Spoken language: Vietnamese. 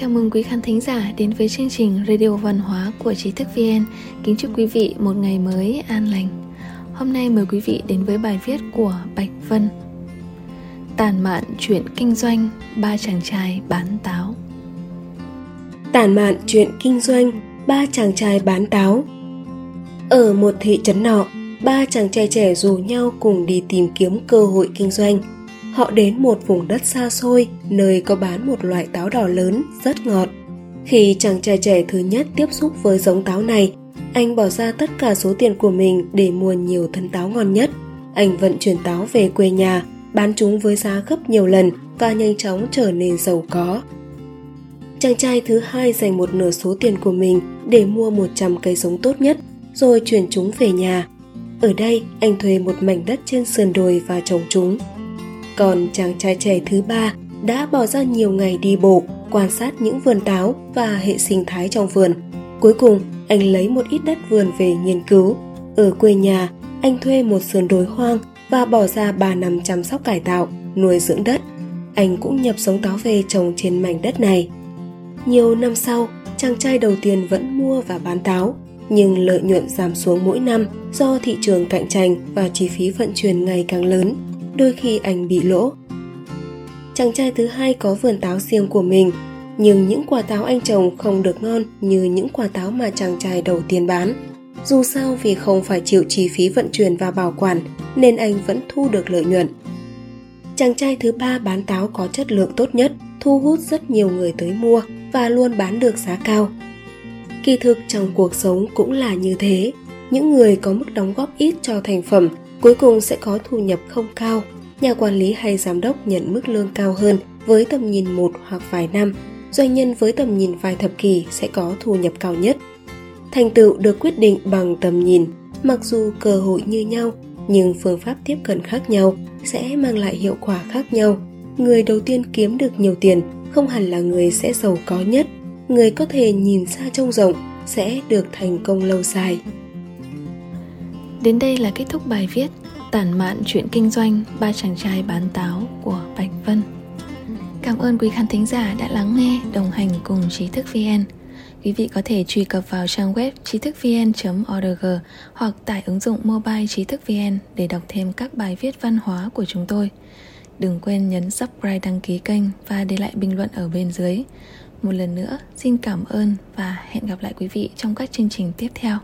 Chào mừng quý khán thính giả đến với chương trình Radio Văn hóa của Trí thức VN. Kính chúc quý vị một ngày mới an lành. Hôm nay mời quý vị đến với bài viết của Bạch Vân. Tàn mạn chuyện kinh doanh, ba chàng trai bán táo. Tàn mạn chuyện kinh doanh, ba chàng trai bán táo. Ở một thị trấn nọ, ba chàng trai trẻ rủ nhau cùng đi tìm kiếm cơ hội kinh doanh – họ đến một vùng đất xa xôi nơi có bán một loại táo đỏ lớn rất ngọt. Khi chàng trai trẻ thứ nhất tiếp xúc với giống táo này anh bỏ ra tất cả số tiền của mình để mua nhiều thân táo ngon nhất. Anh vận chuyển táo về quê nhà bán chúng với giá gấp nhiều lần và nhanh chóng trở nên giàu có. Chàng trai thứ hai dành một nửa số tiền của mình để mua 100 cây giống tốt nhất rồi chuyển chúng về nhà. Ở đây, anh thuê một mảnh đất trên sườn đồi và trồng chúng còn chàng trai trẻ thứ ba đã bỏ ra nhiều ngày đi bộ, quan sát những vườn táo và hệ sinh thái trong vườn. Cuối cùng, anh lấy một ít đất vườn về nghiên cứu. Ở quê nhà, anh thuê một sườn đồi hoang và bỏ ra 3 năm chăm sóc cải tạo, nuôi dưỡng đất. Anh cũng nhập giống táo về trồng trên mảnh đất này. Nhiều năm sau, chàng trai đầu tiên vẫn mua và bán táo, nhưng lợi nhuận giảm xuống mỗi năm do thị trường cạnh tranh và chi phí vận chuyển ngày càng lớn đôi khi anh bị lỗ. Chàng trai thứ hai có vườn táo riêng của mình, nhưng những quả táo anh trồng không được ngon như những quả táo mà chàng trai đầu tiên bán. Dù sao vì không phải chịu chi phí vận chuyển và bảo quản, nên anh vẫn thu được lợi nhuận. Chàng trai thứ ba bán táo có chất lượng tốt nhất, thu hút rất nhiều người tới mua và luôn bán được giá cao. Kỳ thực trong cuộc sống cũng là như thế. Những người có mức đóng góp ít cho thành phẩm cuối cùng sẽ có thu nhập không cao. Nhà quản lý hay giám đốc nhận mức lương cao hơn với tầm nhìn một hoặc vài năm. Doanh nhân với tầm nhìn vài thập kỷ sẽ có thu nhập cao nhất. Thành tựu được quyết định bằng tầm nhìn. Mặc dù cơ hội như nhau, nhưng phương pháp tiếp cận khác nhau, sẽ mang lại hiệu quả khác nhau. Người đầu tiên kiếm được nhiều tiền không hẳn là người sẽ giàu có nhất. Người có thể nhìn xa trông rộng sẽ được thành công lâu dài. Đến đây là kết thúc bài viết Tản mạn chuyện kinh doanh ba chàng trai bán táo của Bạch Vân Cảm ơn quý khán thính giả đã lắng nghe, đồng hành cùng Trí thức VN Quý vị có thể truy cập vào trang web trí thức vn.org hoặc tải ứng dụng mobile trí thức VN để đọc thêm các bài viết văn hóa của chúng tôi. Đừng quên nhấn subscribe đăng ký kênh và để lại bình luận ở bên dưới. Một lần nữa, xin cảm ơn và hẹn gặp lại quý vị trong các chương trình tiếp theo.